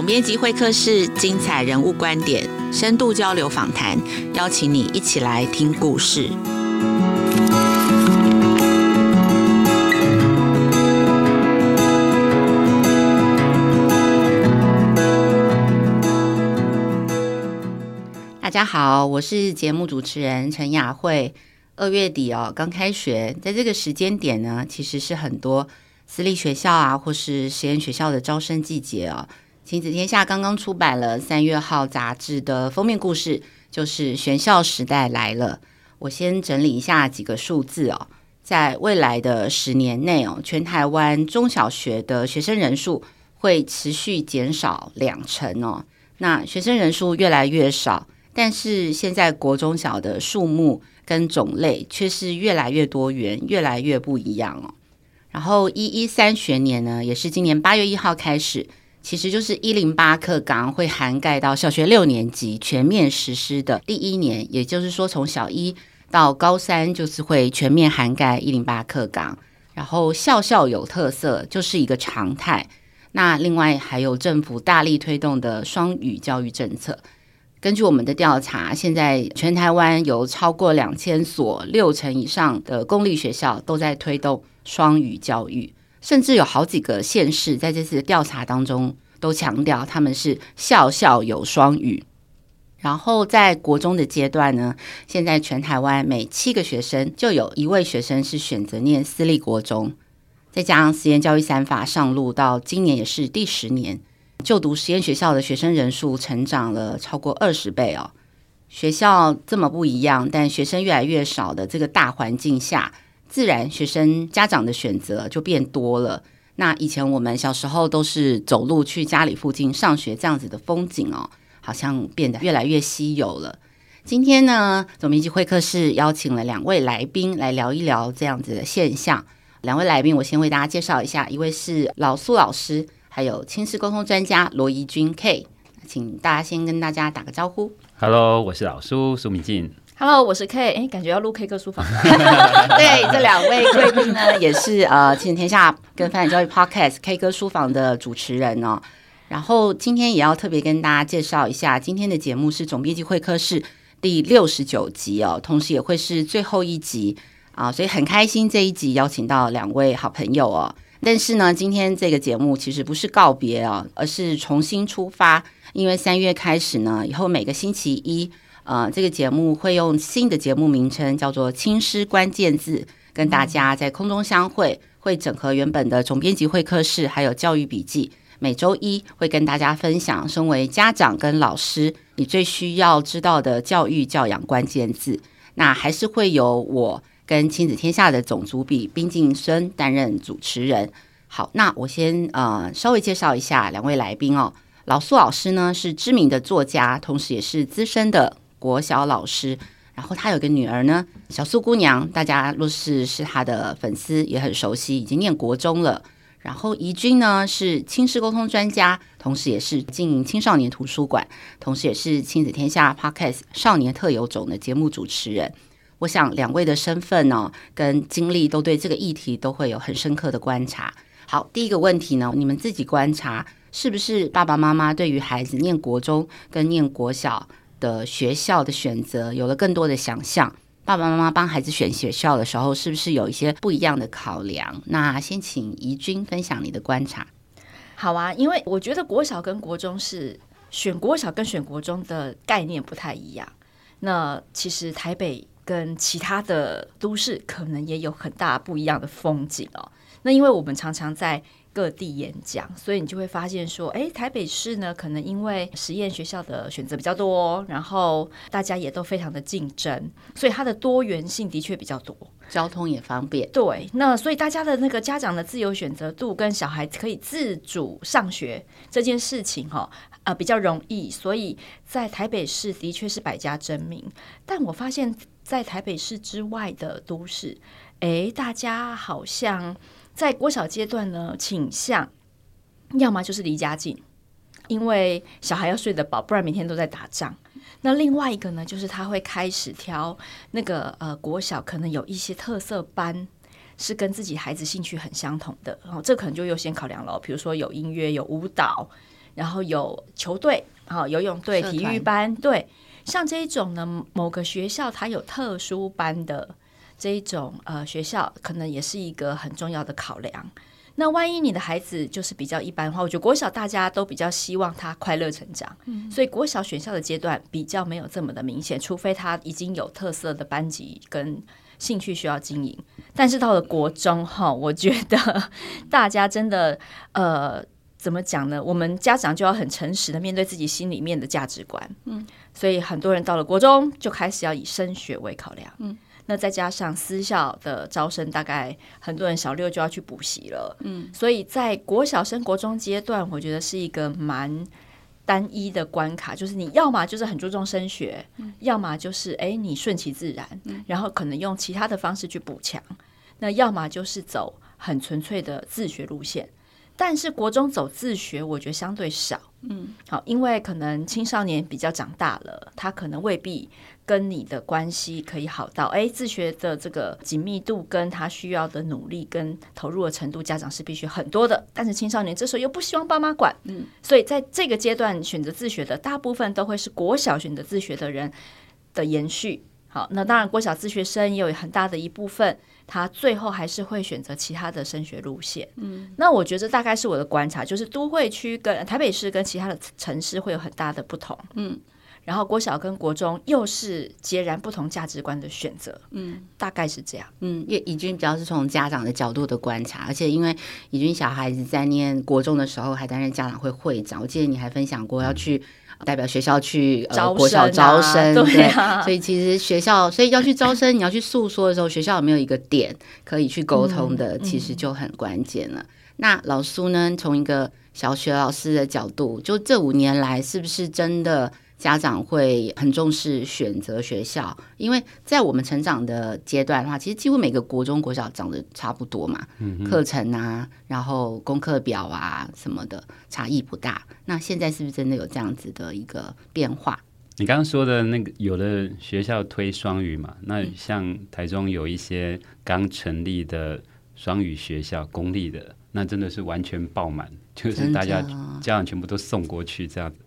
总编辑会客室，精彩人物观点，深度交流访谈，邀请你一起来听故事。大家好，我是节目主持人陈雅慧。二月底哦，刚开学，在这个时间点呢，其实是很多私立学校啊，或是实验学校的招生季节哦。亲子天下刚刚出版了三月号杂志的封面故事，就是选校时代来了。我先整理一下几个数字哦，在未来的十年内哦，全台湾中小学的学生人数会持续减少两成哦。那学生人数越来越少。但是现在国中小的数目跟种类却是越来越多元，越来越不一样哦。然后一一三学年呢，也是今年八月一号开始，其实就是一零八课纲会涵盖到小学六年级全面实施的第一年，也就是说从小一到高三就是会全面涵盖一零八课纲。然后校校有特色就是一个常态。那另外还有政府大力推动的双语教育政策。根据我们的调查，现在全台湾有超过两千所，六成以上的公立学校都在推动双语教育，甚至有好几个县市在这次调查当中都强调他们是校校有双语。然后在国中的阶段呢，现在全台湾每七个学生就有一位学生是选择念私立国中，再加上实验教育三法上路到今年也是第十年。就读实验学校的学生人数成长了超过二十倍哦。学校这么不一样，但学生越来越少的这个大环境下，自然学生家长的选择就变多了。那以前我们小时候都是走路去家里附近上学这样子的风景哦，好像变得越来越稀有了。今天呢，总编辑会客室邀请了两位来宾来聊一聊这样子的现象。两位来宾，我先为大家介绍一下，一位是老苏老师。还有亲师沟通专家罗怡君 K，请大家先跟大家打个招呼。Hello，我是老苏苏明进。Hello，我是 K，哎，感觉要录 K 歌书房。对，这两位贵宾呢，也是呃亲子天下跟发展教育 Podcast K 歌书房的主持人哦。然后今天也要特别跟大家介绍一下，今天的节目是总编辑会客室第六十九集哦，同时也会是最后一集啊，所以很开心这一集邀请到两位好朋友哦。但是呢，今天这个节目其实不是告别哦，而是重新出发。因为三月开始呢，以后每个星期一，呃，这个节目会用新的节目名称，叫做“青师关键字”，跟大家在空中相会，会整合原本的总编辑会客室，还有教育笔记。每周一会跟大家分享，身为家长跟老师，你最需要知道的教育教养关键字。那还是会有我。跟亲子天下的总主笔冰静生担任主持人。好，那我先呃稍微介绍一下两位来宾哦。老苏老师呢是知名的作家，同时也是资深的国小老师。然后他有个女儿呢，小苏姑娘，大家若是是他的粉丝也很熟悉，已经念国中了。然后怡君呢是亲师沟通专家，同时也是经营青少年图书馆，同时也是亲子天下 Podcast 少年特有种的节目主持人。我想两位的身份呢、跟经历都对这个议题都会有很深刻的观察。好，第一个问题呢，你们自己观察是不是爸爸妈妈对于孩子念国中跟念国小的学校的选择有了更多的想象？爸爸妈妈帮孩子选学校的时候，是不是有一些不一样的考量？那先请怡君分享你的观察。好啊，因为我觉得国小跟国中是选国小跟选国中的概念不太一样。那其实台北。跟其他的都市可能也有很大不一样的风景哦。那因为我们常常在各地演讲，所以你就会发现说，诶，台北市呢，可能因为实验学校的选择比较多，然后大家也都非常的竞争，所以它的多元性的确比较多，交通也方便。对，那所以大家的那个家长的自由选择度跟小孩可以自主上学这件事情，哈。呃，比较容易，所以在台北市的确是百家争鸣。但我发现，在台北市之外的都市，诶，大家好像在国小阶段呢，倾向要么就是离家近，因为小孩要睡得饱，不然每天都在打仗。那另外一个呢，就是他会开始挑那个呃国小，可能有一些特色班，是跟自己孩子兴趣很相同的，然后这可能就优先考量了，比如说有音乐、有舞蹈。然后有球队，好游泳队、体育班，对，像这一种呢，某个学校它有特殊班的这一种呃学校，可能也是一个很重要的考量。那万一你的孩子就是比较一般的话，我觉得国小大家都比较希望他快乐成长，嗯，所以国小选校的阶段比较没有这么的明显，除非他已经有特色的班级跟兴趣需要经营。但是到了国中哈，我觉得大家真的呃，怎么讲呢？我们家长就要很诚实的面对自己心里面的价值观，嗯，所以很多人到了国中就开始要以升学为考量，嗯。那再加上私校的招生，大概很多人小六就要去补习了，嗯，所以在国小升国中阶段，我觉得是一个蛮单一的关卡，就是你要么就是很注重升学，嗯，要么就是哎你顺其自然，嗯，然后可能用其他的方式去补强，那要么就是走很纯粹的自学路线。但是国中走自学，我觉得相对少，嗯，好，因为可能青少年比较长大了，他可能未必跟你的关系可以好到，哎，自学的这个紧密度跟他需要的努力跟投入的程度，家长是必须很多的。但是青少年这时候又不希望爸妈管，嗯，所以在这个阶段选择自学的大部分都会是国小选择自学的人的延续。好，那当然国小自学生也有很大的一部分。他最后还是会选择其他的升学路线。嗯，那我觉得大概是我的观察，就是都会区跟台北市跟其他的城市会有很大的不同。嗯，然后国小跟国中又是截然不同价值观的选择。嗯，大概是这样。嗯，因为以君比较是从家长的角度的观察，而且因为以君小孩子在念国中的时候还担任家长会会长，我记得你还分享过要去。代表学校去呃国小招生，对，所以其实学校所以要去招生，你要去诉说的时候，学校有没有一个点可以去沟通的，其实就很关键了。那老苏呢，从一个小学老师的角度，就这五年来，是不是真的？家长会很重视选择学校，因为在我们成长的阶段的话，其实几乎每个国中、国小长得差不多嘛，嗯，课程啊，然后功课表啊什么的差异不大。那现在是不是真的有这样子的一个变化？你刚刚说的那个，有的学校推双语嘛？那像台中有一些刚成立的双语学校，公立的，那真的是完全爆满，就是大家家长全部都送过去这样子。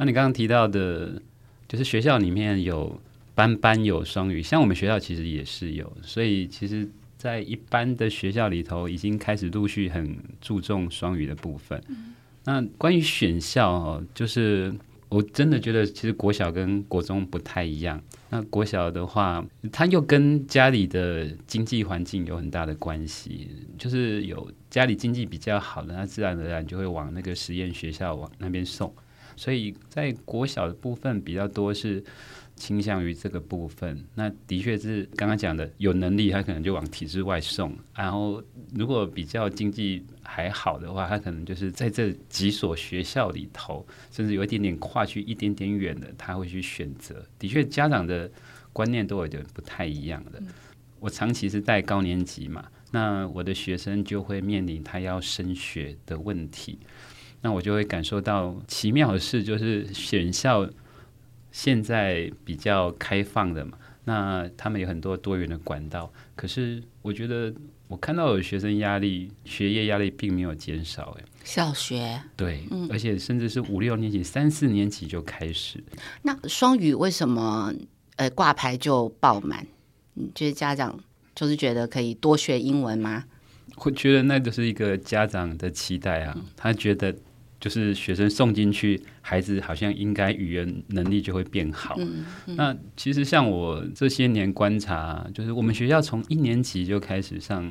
那你刚刚提到的，就是学校里面有班班有双语，像我们学校其实也是有，所以其实，在一般的学校里头，已经开始陆续很注重双语的部分。嗯、那关于选校哦，就是我真的觉得，其实国小跟国中不太一样。那国小的话，它又跟家里的经济环境有很大的关系，就是有家里经济比较好的，那自然而然就会往那个实验学校往那边送。所以在国小的部分比较多是倾向于这个部分，那的确是刚刚讲的，有能力他可能就往体制外送，然后如果比较经济还好的话，他可能就是在这几所学校里头，甚至有一点点跨区一点点远的，他会去选择。的确，家长的观念都有点不太一样的。我长期是带高年级嘛，那我的学生就会面临他要升学的问题。那我就会感受到奇妙的事，就是选校现在比较开放的嘛，那他们有很多多元的管道。可是我觉得我看到有学生压力，学业压力并没有减少。哎，小学对，嗯，而且甚至是五六年级、三四年级就开始。那双语为什么呃挂牌就爆满？嗯，就是家长就是觉得可以多学英文吗？会觉得那就是一个家长的期待啊，他觉得。就是学生送进去，孩子好像应该语言能力就会变好。嗯嗯、那其实像我这些年观察，就是我们学校从一年级就开始上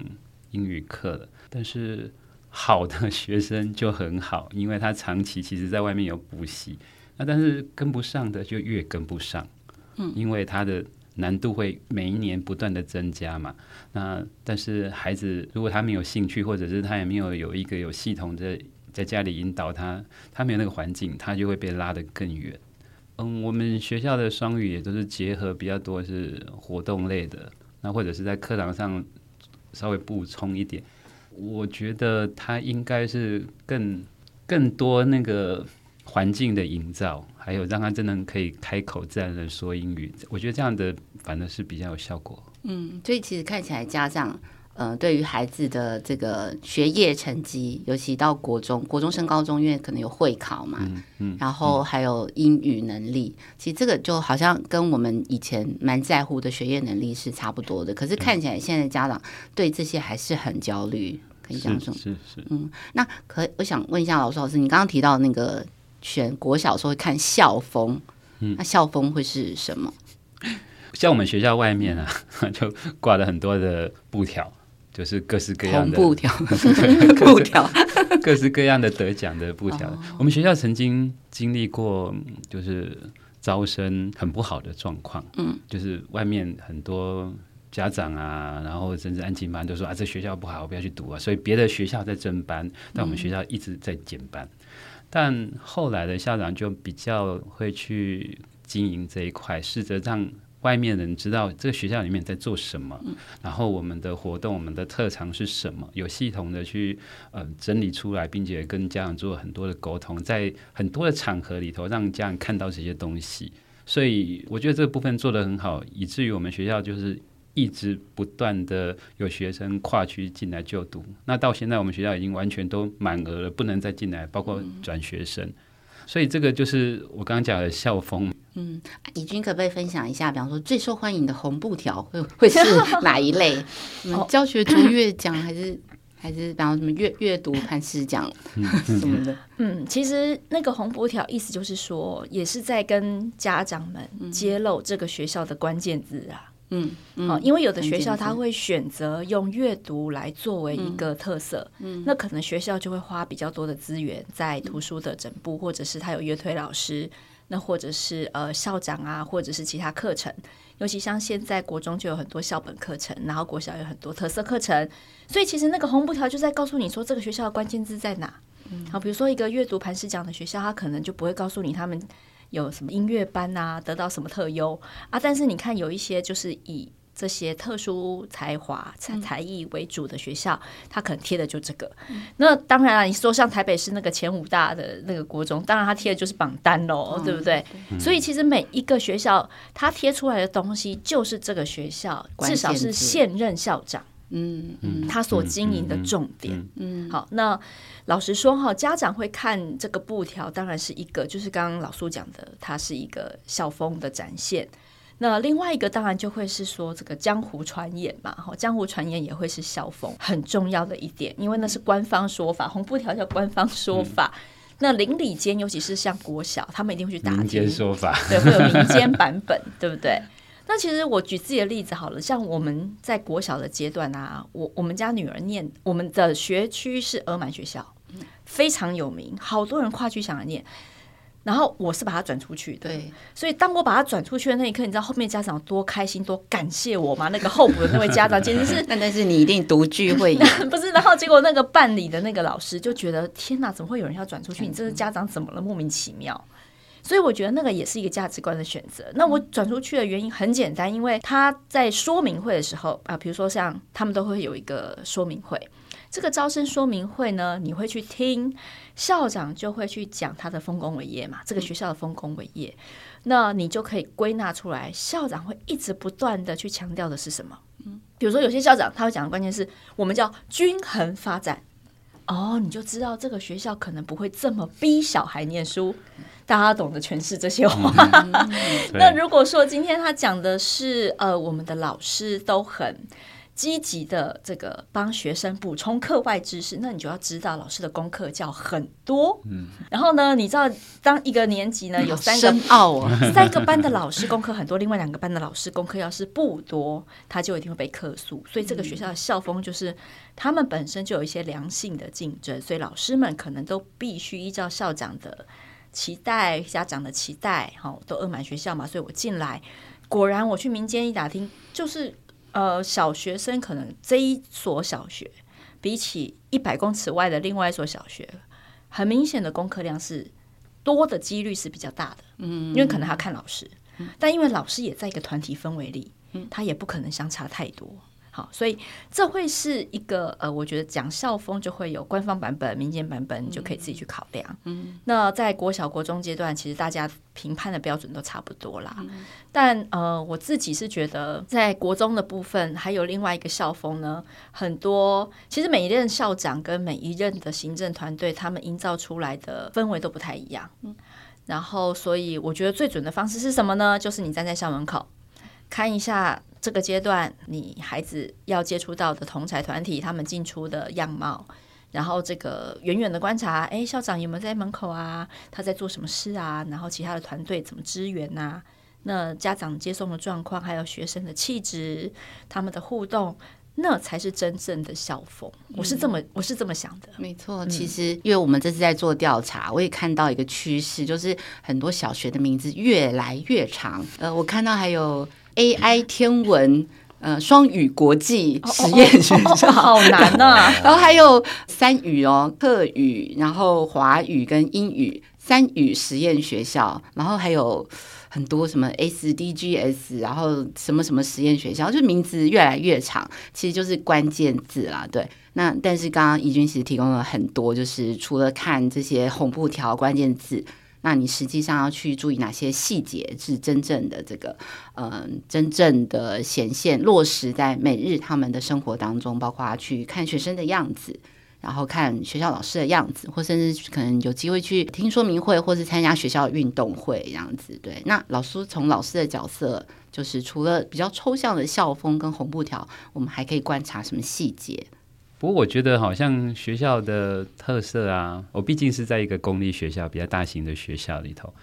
英语课了，但是好的学生就很好，因为他长期其实在外面有补习。那但是跟不上的就越跟不上，嗯，因为他的难度会每一年不断的增加嘛。那但是孩子如果他没有兴趣，或者是他也没有有一个有系统的。在家里引导他，他没有那个环境，他就会被拉得更远。嗯，我们学校的双语也都是结合比较多是活动类的，那或者是在课堂上稍微补充一点。我觉得他应该是更更多那个环境的营造，还有让他真的可以开口自然的说英语。我觉得这样的反而是比较有效果。嗯，所以其实看起来家长。呃，对于孩子的这个学业成绩，尤其到国中、国中升高中，因为可能有会考嘛，嗯嗯、然后还有英语能力，其实这个就好像跟我们以前蛮在乎的学业能力是差不多的。可是看起来现在家长对这些还是很焦虑，可以这样说。是是，是嗯，那可我想问一下老师老师，你刚刚提到那个选国小时候会看校风，嗯，那校风会是什么？像我们学校外面啊，就挂了很多的布条。就是各式各样的布条，布条，各式各样的得奖的布条。我们学校曾经经历过，就是招生很不好的状况。嗯，就是外面很多家长啊，然后甚至安亲班都说啊，这学校不好，我不要去读啊。所以别的学校在增班，但我们学校一直在减班。嗯、但后来的校长就比较会去经营这一块，试着让。外面人知道这个学校里面在做什么，然后我们的活动、我们的特长是什么，有系统的去呃整理出来，并且跟家长做很多的沟通，在很多的场合里头让家长看到这些东西。所以我觉得这个部分做得很好，以至于我们学校就是一直不断的有学生跨区进来就读。那到现在我们学校已经完全都满额了，不能再进来，包括转学生。所以这个就是我刚刚讲的校风。嗯，以君可不可以分享一下，比方说最受欢迎的红布条会会是哪一类？嗯，教学卓越奖还是 还是比方什么阅阅读磐石奖什么的？嗯，其实那个红布条意思就是说，也是在跟家长们揭露这个学校的关键字啊。嗯，好、嗯，因为有的学校他会选择用阅读来作为一个特色，嗯，那可能学校就会花比较多的资源在图书的整部，或者是他有阅推老师，那或者是呃校长啊，或者是其他课程，尤其像现在国中就有很多校本课程，然后国小有很多特色课程，所以其实那个红布条就在告诉你说这个学校的关键字在哪，嗯，好，比如说一个阅读磐石奖的学校，他可能就不会告诉你他们。有什么音乐班啊，得到什么特优啊？但是你看，有一些就是以这些特殊才华、才才艺为主的学校，他可能贴的就这个。嗯、那当然了，你说像台北市那个前五大的那个国中，当然他贴的就是榜单喽，嗯、对不对？嗯、所以其实每一个学校，他贴出来的东西就是这个学校，至少是现任校长。嗯嗯，他所经营的重点，嗯，好，那老实说哈，家长会看这个布条，当然是一个，就是刚刚老苏讲的，它是一个校风的展现。那另外一个当然就会是说这个江湖传言嘛，哈，江湖传言也会是校风很重要的一点，因为那是官方说法，红布条叫官方说法。嗯、那邻里间，尤其是像国小，他们一定会去打听，民间说法，对，会有民间版本，对不对？那其实我举自己的例子好了，像我们在国小的阶段啊，我我们家女儿念我们的学区是额满学校，非常有名，好多人跨区想来念，然后我是把它转出去的，对，所以当我把它转出去的那一刻，你知道后面家长多开心，多感谢我吗？那个候补的那位家长简直是，那但是你一定独具慧眼，不是？然后结果那个办理的那个老师就觉得，天哪，怎么会有人要转出去？你这个家长怎么了？莫名其妙。所以我觉得那个也是一个价值观的选择。那我转出去的原因很简单，因为他在说明会的时候啊，比如说像他们都会有一个说明会，这个招生说明会呢，你会去听校长就会去讲他的丰功伟业嘛，这个学校的丰功伟业，那你就可以归纳出来，校长会一直不断的去强调的是什么？嗯，比如说有些校长他会讲的关键是我们叫均衡发展，哦，你就知道这个学校可能不会这么逼小孩念书。大家懂得诠释这些话。那如果说今天他讲的是，呃，我们的老师都很积极的这个帮学生补充课外知识，那你就要知道老师的功课叫很多。嗯。然后呢，你知道当一个年级呢 有三个深奥啊，三个班的老师功课很多，另外两个班的老师功课要是不多，他就一定会被客诉。所以这个学校的校风就是他们本身就有一些良性的竞争，所以老师们可能都必须依照校长的。期待家长的期待，哈，都额满学校嘛，所以我进来，果然我去民间一打听，就是呃，小学生可能这一所小学比起一百公尺外的另外一所小学，很明显的功课量是多的几率是比较大的，嗯，因为可能他看老师，但因为老师也在一个团体氛围里，他也不可能相差太多，好，所以这会是一个呃，我觉得讲校风就会有官方版本、民间版本，你就可以自己去考量。嗯，那在国小、国中阶段，其实大家评判的标准都差不多啦。嗯、但呃，我自己是觉得，在国中的部分，还有另外一个校风呢，很多其实每一任校长跟每一任的行政团队，他们营造出来的氛围都不太一样。嗯，然后所以我觉得最准的方式是什么呢？就是你站在校门口看一下。这个阶段，你孩子要接触到的同才团体，他们进出的样貌，然后这个远远的观察，哎，校长有没有在门口啊？他在做什么事啊？然后其他的团队怎么支援啊？那家长接送的状况，还有学生的气质，他们的互动，那才是真正的校风。我是这么，我是这么想的。没错，其实因为我们这次在做调查，我也看到一个趋势，就是很多小学的名字越来越长。呃，我看到还有。AI 天文，呃，双语国际实验学校，哦哦哦哦、好难呐、啊。然后还有三语哦，客语，然后华语跟英语三语实验学校，然后还有很多什么 SDGs，然后什么什么实验学校，就名字越来越长，其实就是关键字啦。对，那但是刚刚怡君其实提供了很多，就是除了看这些红布条关键字。那你实际上要去注意哪些细节是真正的这个，嗯、真正的显现落实在每日他们的生活当中，包括去看学生的样子，然后看学校老师的样子，或甚至可能有机会去听说明会，或是参加学校运动会这样子。对，那老师从老师的角色，就是除了比较抽象的校风跟红布条，我们还可以观察什么细节？不过我觉得好像学校的特色啊，我毕竟是在一个公立学校，比较大型的学校里头，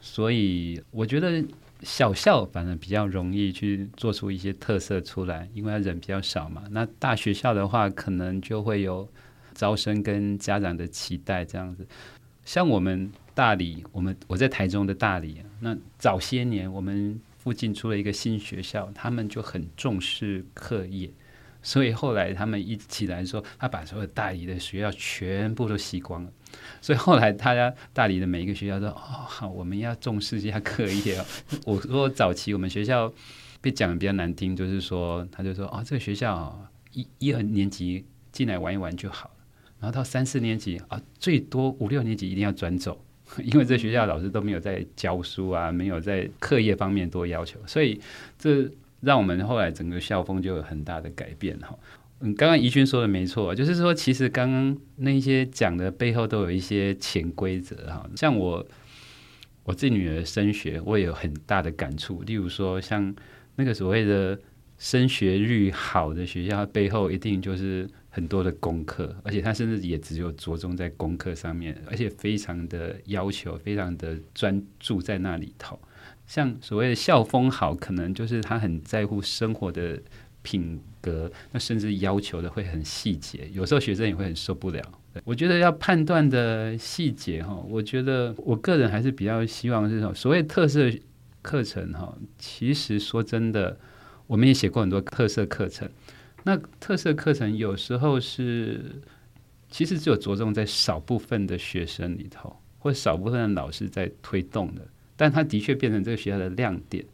所以我觉得小校反而比较容易去做出一些特色出来，因为人比较少嘛。那大学校的话，可能就会有招生跟家长的期待这样子。像我们大理，我们我在台中的大理，那早些年我们附近出了一个新学校，他们就很重视课业。所以后来他们一起来说，他把所有大理的学校全部都吸光了。所以后来大家大理的每一个学校说：“哦，好，我们要重视一下课业哦。”我说早期我们学校被讲的比较难听，就是说他就说：“哦，这个学校，一一二年级进来玩一玩就好了，然后到三四年级啊，最多五六年级一定要转走，因为这学校老师都没有在教书啊，没有在课业方面多要求，所以这。”让我们后来整个校风就有很大的改变哈。嗯，刚刚怡君说的没错，就是说其实刚刚那些讲的背后都有一些潜规则哈。像我我自己女儿升学，我也有很大的感触。例如说，像那个所谓的升学率好的学校，背后一定就是很多的功课，而且他甚至也只有着重在功课上面，而且非常的要求，非常的专注在那里头。像所谓的校风好，可能就是他很在乎生活的品格，那甚至要求的会很细节，有时候学生也会很受不了。我觉得要判断的细节哈，我觉得我个人还是比较希望这种，所谓特色课程哈，其实说真的，我们也写过很多特色课程。那特色课程有时候是其实只有着重在少部分的学生里头，或少部分的老师在推动的。但他的确变成这个学校的亮点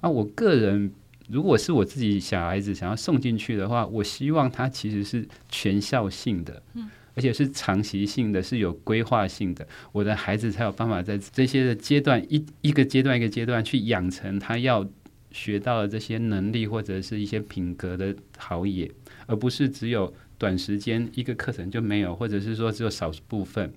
啊！我个人如果是我自己小孩子想要送进去的话，我希望他其实是全校性的，而且是长期性的，是有规划性的。我的孩子才有办法在这些的阶段一一个阶段一个阶段去养成他要学到的这些能力或者是一些品格的陶冶，而不是只有短时间一个课程就没有，或者是说只有少数部分。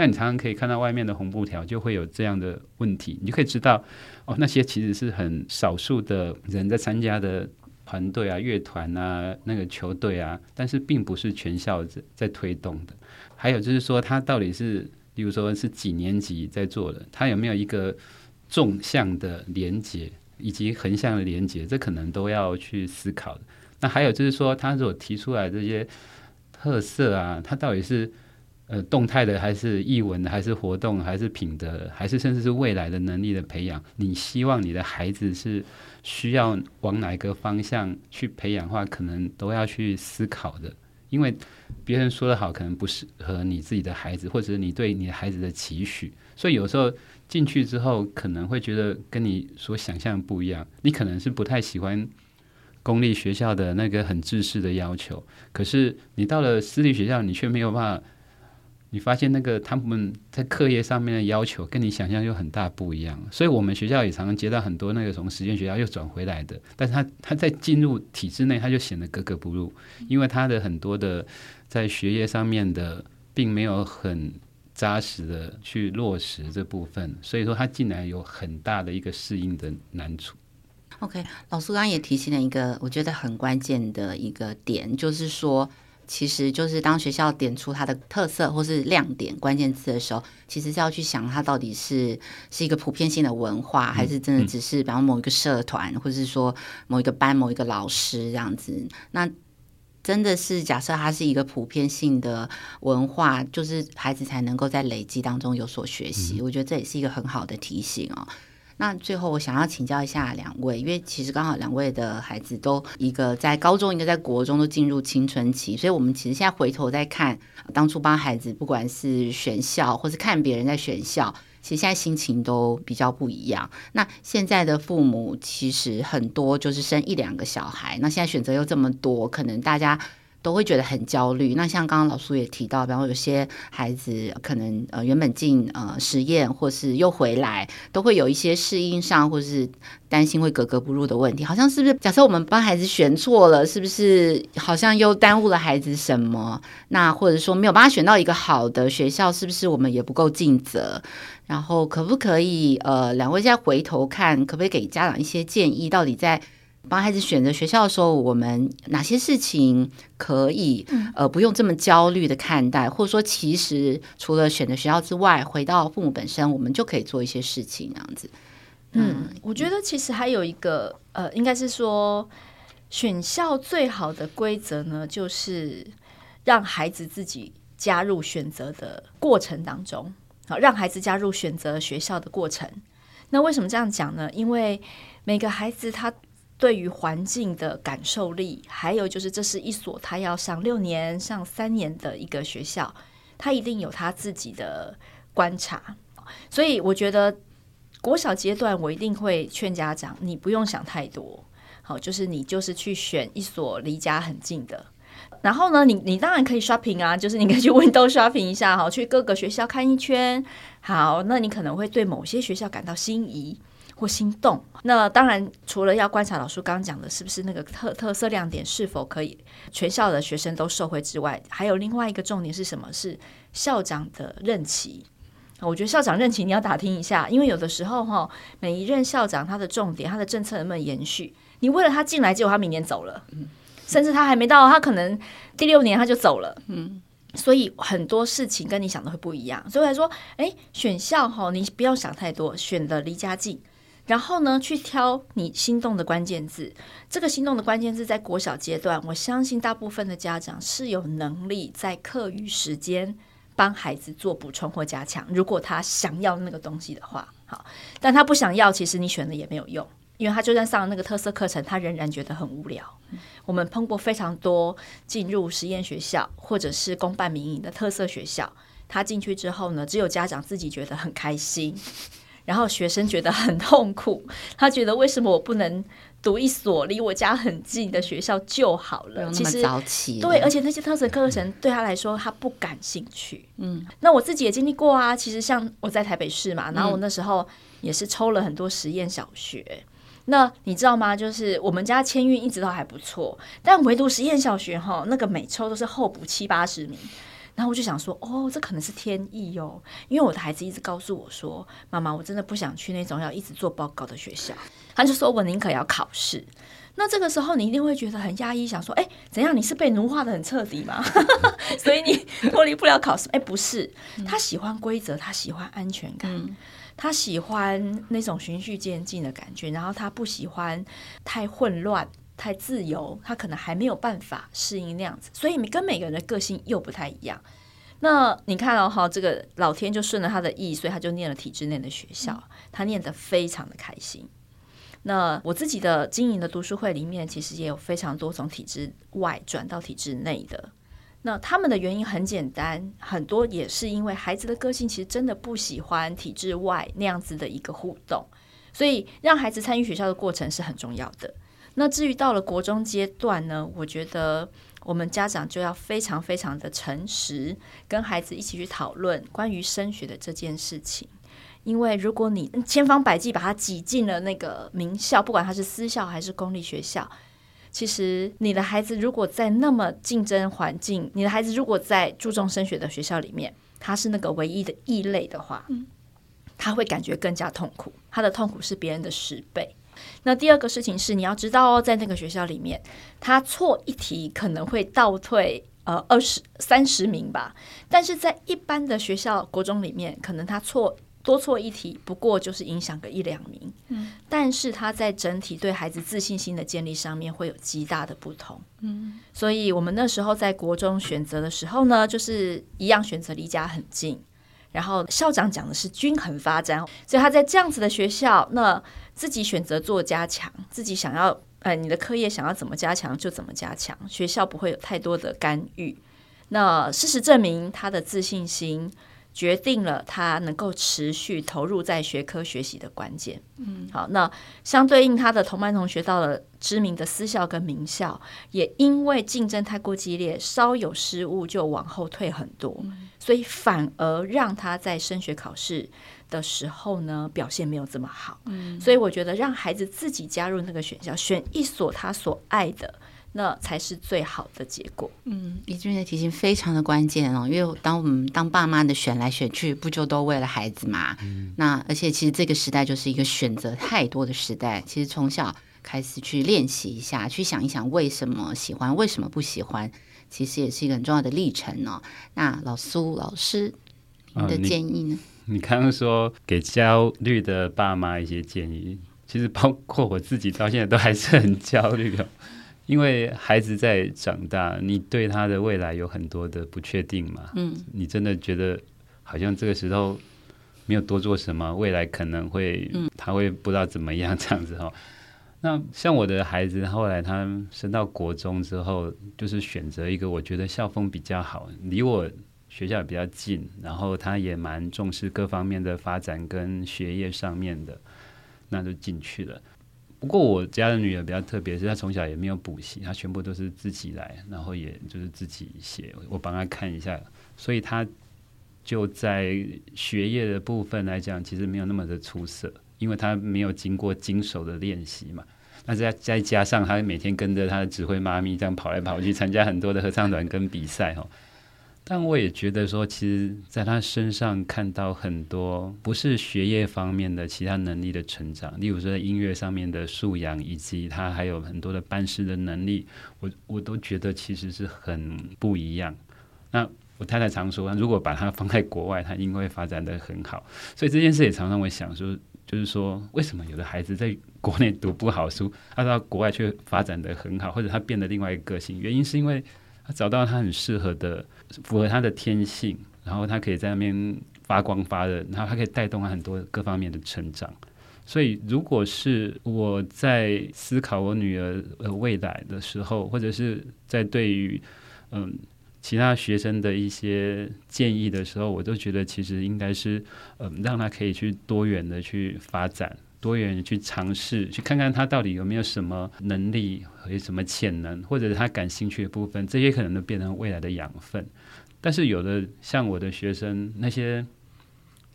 那你常常可以看到外面的红布条，就会有这样的问题，你就可以知道哦，那些其实是很少数的人在参加的团队啊、乐团啊、那个球队啊，但是并不是全校在在推动的。还有就是说，他到底是，比如说是几年级在做的，他有没有一个纵向的连接以及横向的连接，这可能都要去思考的。那还有就是说，他所提出来这些特色啊，他到底是。呃，动态的还是艺文的，还是活动，还是品德，还是甚至是未来的能力的培养？你希望你的孩子是需要往哪个方向去培养的话，可能都要去思考的。因为别人说的好，可能不适合你自己的孩子，或者你对你的孩子的期许。所以有时候进去之后，可能会觉得跟你所想象不一样。你可能是不太喜欢公立学校的那个很制式的要求，可是你到了私立学校，你却没有办法。你发现那个他们在课业上面的要求跟你想象又很大不一样，所以我们学校也常常接到很多那个从实验学校又转回来的，但是他他在进入体制内，他就显得格格不入，因为他的很多的在学业上面的并没有很扎实的去落实这部分，所以说他进来有很大的一个适应的难处。OK，老师刚刚也提醒了一个我觉得很关键的一个点，就是说。其实就是当学校点出它的特色或是亮点关键词的时候，其实是要去想它到底是是一个普遍性的文化，还是真的只是比方某一个社团，或者是说某一个班、某一个老师这样子。那真的是假设它是一个普遍性的文化，就是孩子才能够在累积当中有所学习。我觉得这也是一个很好的提醒哦。那最后，我想要请教一下两位，因为其实刚好两位的孩子都一个在高中，一个在国中，都进入青春期，所以我们其实现在回头再看当初帮孩子，不管是选校或是看别人在选校，其实现在心情都比较不一样。那现在的父母其实很多就是生一两个小孩，那现在选择又这么多，可能大家。都会觉得很焦虑。那像刚刚老苏也提到，比方有些孩子可能呃原本进呃实验，或是又回来，都会有一些适应上，或是担心会格格不入的问题。好像是不是？假设我们帮孩子选错了，是不是好像又耽误了孩子什么？那或者说没有办法选到一个好的学校，是不是我们也不够尽责？然后可不可以呃两位再回头看，可不可以给家长一些建议？到底在帮孩子选择学校的时候，我们哪些事情可以呃不用这么焦虑的看待，或者说其实除了选择学校之外，回到父母本身，我们就可以做一些事情，这样子。嗯，我觉得其实还有一个呃，应该是说选校最好的规则呢，就是让孩子自己加入选择的过程当中，好，让孩子加入选择学校的过程。那为什么这样讲呢？因为每个孩子他。对于环境的感受力，还有就是这是一所他要上六年、上三年的一个学校，他一定有他自己的观察。所以我觉得国小阶段，我一定会劝家长，你不用想太多，好，就是你就是去选一所离家很近的。然后呢，你你当然可以 shopping 啊，就是你可以去 window shopping 一下，好，去各个学校看一圈。好，那你可能会对某些学校感到心仪。或心动，那当然除了要观察老师刚刚讲的是不是那个特特色亮点是否可以全校的学生都受惠之外，还有另外一个重点是什么？是校长的任期。我觉得校长任期你要打听一下，因为有的时候哈，每一任校长他的重点、他的政策能不能延续？你为了他进来，结果他明年走了，甚至他还没到，他可能第六年他就走了。嗯，所以很多事情跟你想的会不一样。所以来说，哎，选校哈，你不要想太多，选的离家近。然后呢，去挑你心动的关键字。这个心动的关键字在国小阶段，我相信大部分的家长是有能力在课余时间帮孩子做补充或加强。如果他想要那个东西的话，好，但他不想要，其实你选了也没有用，因为他就算上了那个特色课程，他仍然觉得很无聊。我们碰过非常多进入实验学校或者是公办民营的特色学校，他进去之后呢，只有家长自己觉得很开心。然后学生觉得很痛苦，他觉得为什么我不能读一所离我家很近的学校就好了？其实早起对，而且那些特色课程对他来说他不感兴趣。嗯，那我自己也经历过啊。其实像我在台北市嘛，然后我那时候也是抽了很多实验小学。嗯、那你知道吗？就是我们家签运一直都还不错，但唯独实验小学哈，那个每抽都是候补七八十名。然后我就想说，哦，这可能是天意哦，因为我的孩子一直告诉我说，妈妈，我真的不想去那种要一直做报告的学校。他就说我宁可要考试。那这个时候你一定会觉得很压抑，想说，哎，怎样？你是被奴化的很彻底吗？所以你脱离不了考试？哎，不是，他喜欢规则，他喜欢安全感，嗯、他喜欢那种循序渐进的感觉，然后他不喜欢太混乱。太自由，他可能还没有办法适应那样子，所以跟每个人的个性又不太一样。那你看哦，哈，这个老天就顺了他的意，所以他就念了体制内的学校，他念得非常的开心。那我自己的经营的读书会里面，其实也有非常多从体制外转到体制内的。那他们的原因很简单，很多也是因为孩子的个性其实真的不喜欢体制外那样子的一个互动，所以让孩子参与学校的过程是很重要的。那至于到了国中阶段呢，我觉得我们家长就要非常非常的诚实，跟孩子一起去讨论关于升学的这件事情。因为如果你千方百计把他挤进了那个名校，不管他是私校还是公立学校，其实你的孩子如果在那么竞争环境，你的孩子如果在注重升学的学校里面，他是那个唯一的异类的话，他会感觉更加痛苦，他的痛苦是别人的十倍。那第二个事情是，你要知道哦，在那个学校里面，他错一题可能会倒退呃二十三十名吧，但是在一般的学校国中里面，可能他错。多错一题，不过就是影响个一两名，嗯，但是他在整体对孩子自信心的建立上面会有极大的不同，嗯，所以我们那时候在国中选择的时候呢，就是一样选择离家很近，然后校长讲的是均衡发展，所以他在这样子的学校，那自己选择做加强，自己想要，呃，你的课业想要怎么加强就怎么加强，学校不会有太多的干预。那事实证明，他的自信心。决定了他能够持续投入在学科学习的关键。嗯，好，那相对应他的同班同学到了知名的私校跟名校，也因为竞争太过激烈，稍有失误就往后退很多，嗯，所以反而让他在升学考试的时候呢，表现没有这么好。嗯，所以我觉得让孩子自己加入那个选校，选一所他所爱的。那才是最好的结果。嗯，怡君的提醒非常的关键哦，因为当我们当爸妈的选来选去，不就都为了孩子嘛？嗯，那而且其实这个时代就是一个选择太多的时代。其实从小开始去练习一下，去想一想为什么喜欢，为什么不喜欢，其实也是一个很重要的历程哦。那老苏老师，你的建议呢？哦，你刚刚说给焦虑的爸妈一些建议，其实包括我自己到现在都还是很焦虑的。因为孩子在长大，你对他的未来有很多的不确定嘛。嗯，你真的觉得好像这个时候没有多做什么，未来可能会，他会不知道怎么样这样子哈。那像我的孩子，后来他升到国中之后，就是选择一个我觉得校风比较好，离我学校也比较近，然后他也蛮重视各方面的发展跟学业上面的，那就进去了。不过我家的女儿比较特别，是她从小也没有补习，她全部都是自己来，然后也就是自己写，我帮她看一下，所以她就在学业的部分来讲，其实没有那么的出色，因为她没有经过经手的练习嘛。那再再加上她每天跟着她的指挥妈咪这样跑来跑去，参加很多的合唱团跟比赛哈。但我也觉得说，其实在他身上看到很多不是学业方面的其他能力的成长，例如说在音乐上面的素养，以及他还有很多的办事的能力，我我都觉得其实是很不一样。那我太太常说，如果把他放在国外，他应该会发展的很好。所以这件事也常常会想说，就是说为什么有的孩子在国内读不好书，他到国外却发展的很好，或者他变得另外一个个性？原因是因为找到他很适合的。符合他的天性，然后他可以在那边发光发热，然后他可以带动他很多各方面的成长。所以，如果是我在思考我女儿的未来的时候，或者是在对于嗯其他学生的一些建议的时候，我都觉得其实应该是嗯让他可以去多元的去发展，多元去尝试，去看看他到底有没有什么能力和什么潜能，或者他感兴趣的部分，这些可能都变成未来的养分。但是有的像我的学生，那些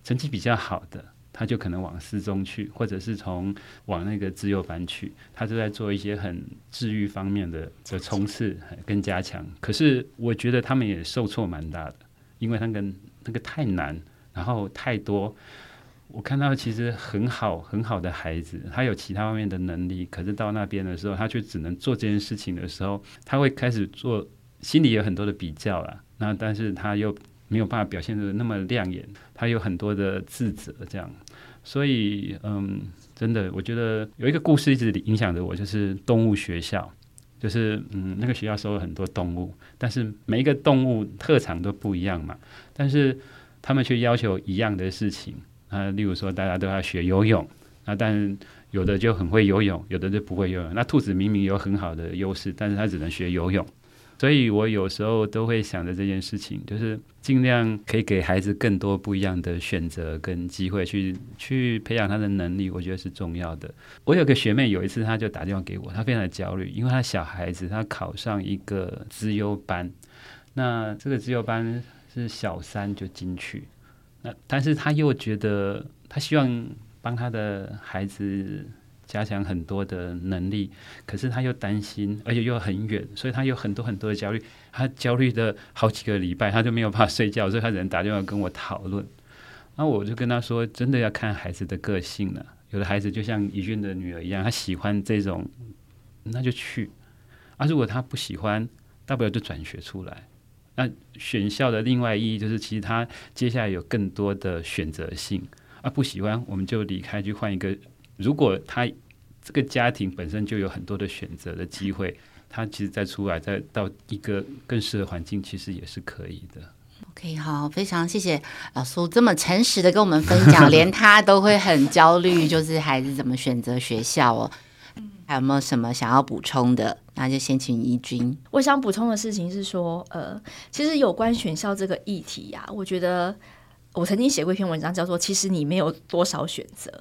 成绩比较好的，他就可能往四中去，或者是从往那个自由班去，他就在做一些很治愈方面的的冲刺跟加强。可是我觉得他们也受挫蛮大的，因为那个那个太难，然后太多。我看到其实很好很好的孩子，他有其他方面的能力，可是到那边的时候，他却只能做这件事情的时候，他会开始做，心里有很多的比较了。那但是他又没有办法表现得那么亮眼，他有很多的自责，这样，所以嗯，真的，我觉得有一个故事一直影响着我，就是动物学校，就是嗯，那个学校收了很多动物，但是每一个动物特长都不一样嘛，但是他们却要求一样的事情。啊，例如说大家都要学游泳，啊，但有的就很会游泳，有的就不会游泳，那兔子明明有很好的优势，但是它只能学游泳。所以我有时候都会想着这件事情，就是尽量可以给孩子更多不一样的选择跟机会去，去去培养他的能力，我觉得是重要的。我有个学妹，有一次她就打电话给我，她非常的焦虑，因为她小孩子她考上一个资优班，那这个资优班是小三就进去，那但是他又觉得他希望帮他的孩子。加强很多的能力，可是他又担心，而且又很远，所以他有很多很多的焦虑。他焦虑的好几个礼拜，他就没有办法睡觉，所以他只能打电话跟我讨论。那我就跟他说，真的要看孩子的个性了。有的孩子就像怡俊的女儿一样，他喜欢这种，那就去；啊，如果他不喜欢，大不了就转学出来。那选校的另外意义就是，其实他接下来有更多的选择性。啊，不喜欢我们就离开，去换一个。如果他这个家庭本身就有很多的选择的机会，他其实再出来再到一个更适合环境，其实也是可以的。OK，好，非常谢谢老苏这么诚实的跟我们分享，连他都会很焦虑，就是孩子怎么选择学校哦。还有没有什么想要补充的？那就先请怡君。我想补充的事情是说，呃，其实有关选校这个议题呀、啊，我觉得我曾经写过一篇文章，叫做“其实你没有多少选择”。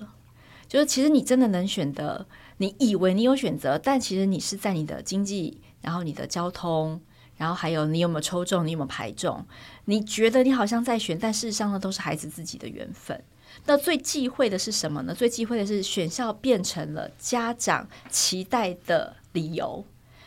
就是其实你真的能选择，你以为你有选择，但其实你是在你的经济，然后你的交通，然后还有你有没有抽中，你有没有排中，你觉得你好像在选，但事实上呢，都是孩子自己的缘分。那最忌讳的是什么呢？最忌讳的是选校变成了家长期待的理由。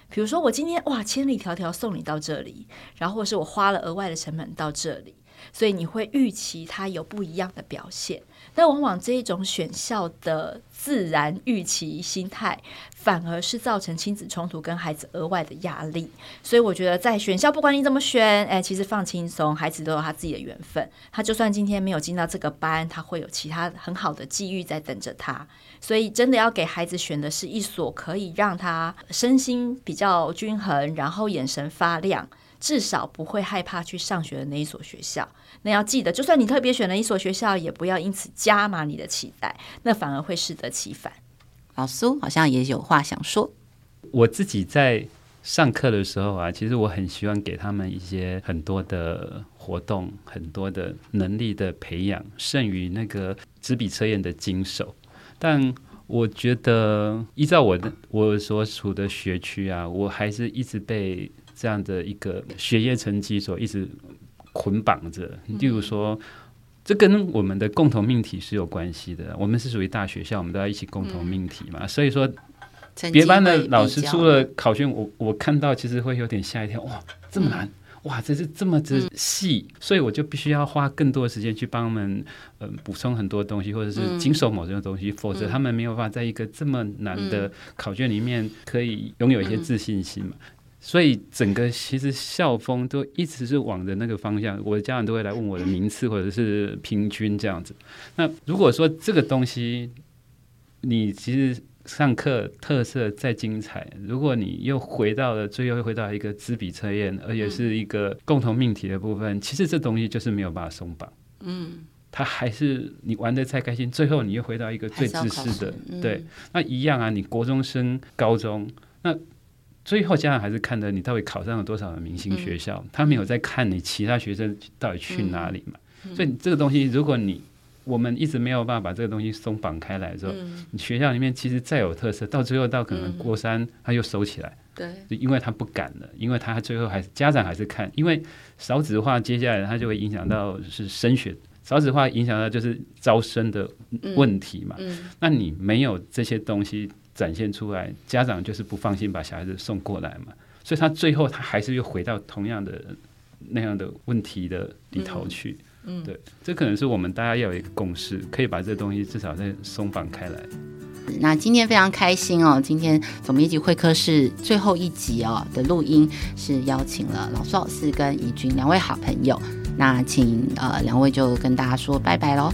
比如说我今天哇，千里迢迢送你到这里，然后或是我花了额外的成本到这里，所以你会预期他有不一样的表现。但往往这一种选校的自然预期心态，反而是造成亲子冲突跟孩子额外的压力。所以我觉得，在选校，不管你怎么选，哎，其实放轻松，孩子都有他自己的缘分。他就算今天没有进到这个班，他会有其他很好的机遇在等着他。所以，真的要给孩子选的是一所可以让他身心比较均衡，然后眼神发亮。至少不会害怕去上学的那一所学校。那要记得，就算你特别选了一所学校，也不要因此加码你的期待，那反而会适得其反。老苏好像也有话想说。我自己在上课的时候啊，其实我很希望给他们一些很多的活动，很多的能力的培养，胜于那个纸笔测验的经手。但我觉得，依照我的我所处的学区啊，我还是一直被。这样的一个学业成绩所一直捆绑着，例如说，这跟我们的共同命题是有关系的。我们是属于大学校，我们都要一起共同命题嘛。嗯、所以说，别班的老师出了考卷，我我看到其实会有点吓一跳，哇，这么难，嗯、哇，这是这么的细，嗯、所以我就必须要花更多的时间去帮他们，嗯、呃，补充很多东西，或者是经手某些东西，嗯、否则他们没有办法在一个这么难的考卷里面可以拥有一些自信心嘛。嗯所以整个其实校风都一直是往着那个方向，我的家长都会来问我的名次或者是平均这样子。那如果说这个东西你其实上课特色再精彩，如果你又回到了最后又回到一个知彼测验，而且是一个共同命题的部分，其实这东西就是没有办法松绑。嗯，他还是你玩的再开心，最后你又回到一个最自私的。对，那一样啊，你国中升高中那。最后，家长还是看的你到底考上了多少的明星学校，嗯、他没有在看你其他学生到底去哪里嘛。嗯、所以这个东西，如果你我们一直没有办法把这个东西松绑开来之后，嗯、你学校里面其实再有特色，到最后到可能国三他又收起来，对、嗯，因为他不敢了，因为他最后还是家长还是看，因为少子化接下来他就会影响到是升学，少子化影响到就是招生的问题嘛。嗯嗯、那你没有这些东西。展现出来，家长就是不放心把小孩子送过来嘛，所以他最后他还是又回到同样的那样的问题的里头去。嗯，对，这可能是我们大家要有一个共识，可以把这东西至少再松绑开来。那今天非常开心哦，今天总编辑会客室最后一集哦的录音是邀请了老苏老师跟怡君两位好朋友，那请呃两位就跟大家说拜拜喽。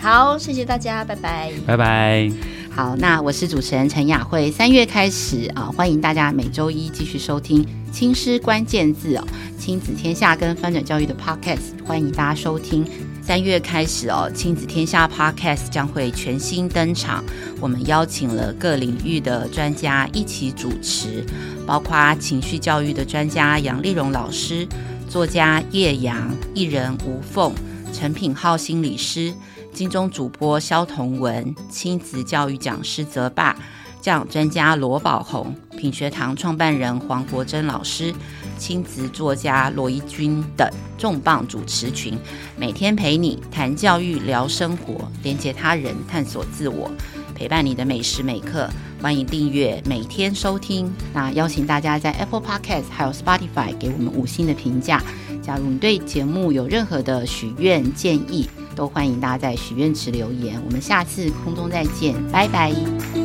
好，谢谢大家，拜拜，拜拜。好，那我是主持人陈雅慧。三月开始啊，欢迎大家每周一继续收听青师关键字哦，亲子天下跟翻转教育的 Podcast，欢迎大家收听。三月开始哦，亲子天下 Podcast 将会全新登场。我们邀请了各领域的专家一起主持，包括情绪教育的专家杨丽蓉老师、作家叶阳、艺人吴凤、陈品皓心理师。金钟主播萧彤雯、亲子教育讲师泽爸、教养专家罗宝红、品学堂创办人黄国珍老师、亲子作家罗怡君等重磅主持群，每天陪你谈教育、聊生活，连接他人，探索自我，陪伴你的每时每刻。欢迎订阅，每天收听。那邀请大家在 Apple Podcast 还有 Spotify 给我们五星的评价。假如你对节目有任何的许愿建议，都欢迎大家在许愿池留言，我们下次空中再见，拜拜。